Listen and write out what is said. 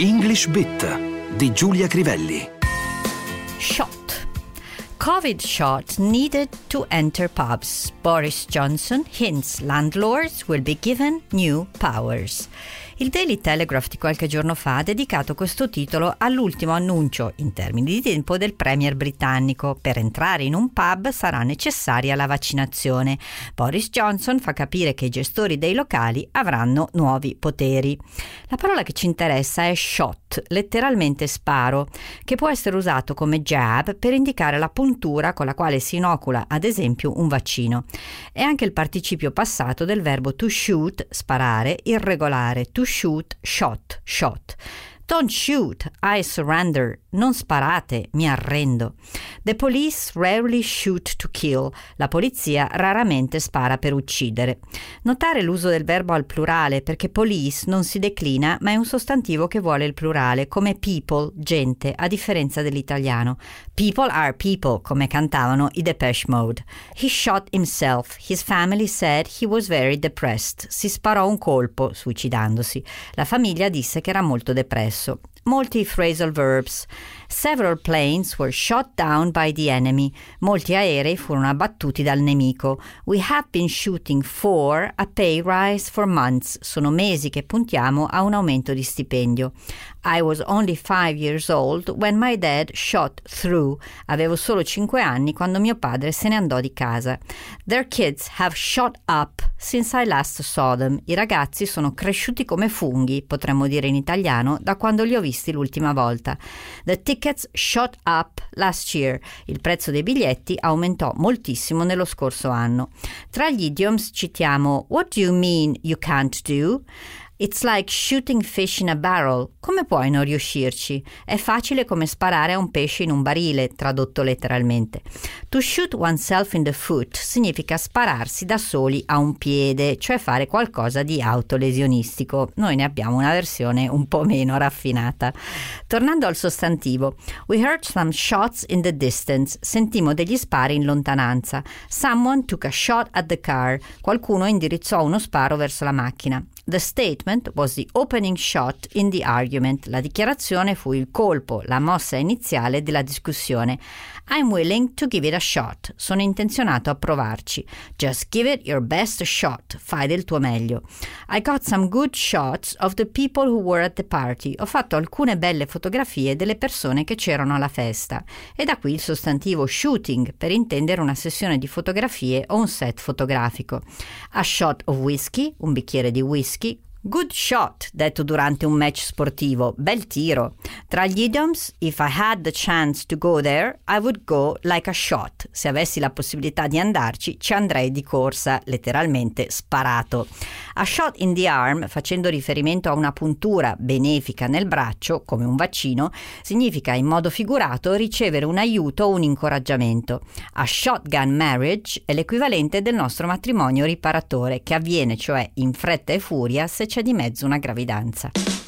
English Bit di Giulia Crivelli. Shot. COVID shot needed to enter pubs. Boris Johnson hints landlords will be given new powers. Il Daily Telegraph di qualche giorno fa ha dedicato questo titolo all'ultimo annuncio, in termini di tempo, del Premier britannico. Per entrare in un pub sarà necessaria la vaccinazione. Boris Johnson fa capire che i gestori dei locali avranno nuovi poteri. La parola che ci interessa è shot, letteralmente sparo, che può essere usato come jab per indicare la puntura con la quale si inocula, ad esempio, un vaccino. È anche il participio passato del verbo to shoot, sparare, irregolare, to shoot, shot, shot. Don't shoot, I surrender. Non sparate, mi arrendo. The police rarely shoot to kill. La polizia raramente spara per uccidere. Notare l'uso del verbo al plurale perché police non si declina, ma è un sostantivo che vuole il plurale, come people, gente, a differenza dell'italiano. People are people, come cantavano i Depeche Mode. He shot himself. His family said he was very depressed. Si sparò un colpo, suicidandosi. La famiglia disse che era molto depresso ça. Molti phrasal verbs. Several planes were shot down by the enemy. Molti aerei furono abbattuti dal nemico. We have been shooting for a pay rise for months. Sono mesi che puntiamo a un aumento di stipendio. I was only five years old when my dad shot through. Avevo solo cinque anni quando mio padre se ne andò di casa. Their kids have shot up since I last saw them. I ragazzi sono cresciuti come funghi, potremmo dire in italiano, da quando li ho visti l'ultima volta. The tickets shot up last year. Il prezzo dei biglietti aumentò moltissimo nello scorso anno. Tra gli idioms citiamo What do you mean you can't do? It's like shooting fish in a barrel. Come puoi non riuscirci? È facile come sparare a un pesce in un barile, tradotto letteralmente. To shoot oneself in the foot significa spararsi da soli a un piede, cioè fare qualcosa di autolesionistico. Noi ne abbiamo una versione un po' meno raffinata. Tornando al sostantivo, we heard some shots in the distance. Sentimmo degli spari in lontananza. Someone took a shot at the car. Qualcuno indirizzò uno sparo verso la macchina. The statement was the opening shot in the argument. La dichiarazione fu il colpo, la mossa iniziale della discussione. I'm willing to give it a shot. Sono intenzionato a provarci. Just give it your best shot. Fai del tuo meglio. I got some good shots of the people who were at the party. Ho fatto alcune belle fotografie delle persone che c'erano alla festa. E da qui il sostantivo shooting per intendere una sessione di fotografie o un set fotografico. A shot of whisky, un bicchiere di whisky, ske. Good shot, detto durante un match sportivo, bel tiro. Tra gli idioms, if I had the chance to go there, I would go like a shot. Se avessi la possibilità di andarci, ci andrei di corsa, letteralmente sparato. A shot in the arm, facendo riferimento a una puntura benefica nel braccio, come un vaccino, significa in modo figurato ricevere un aiuto o un incoraggiamento. A shotgun marriage è l'equivalente del nostro matrimonio riparatore, che avviene cioè in fretta e furia se c'è di mezzo una gravidanza.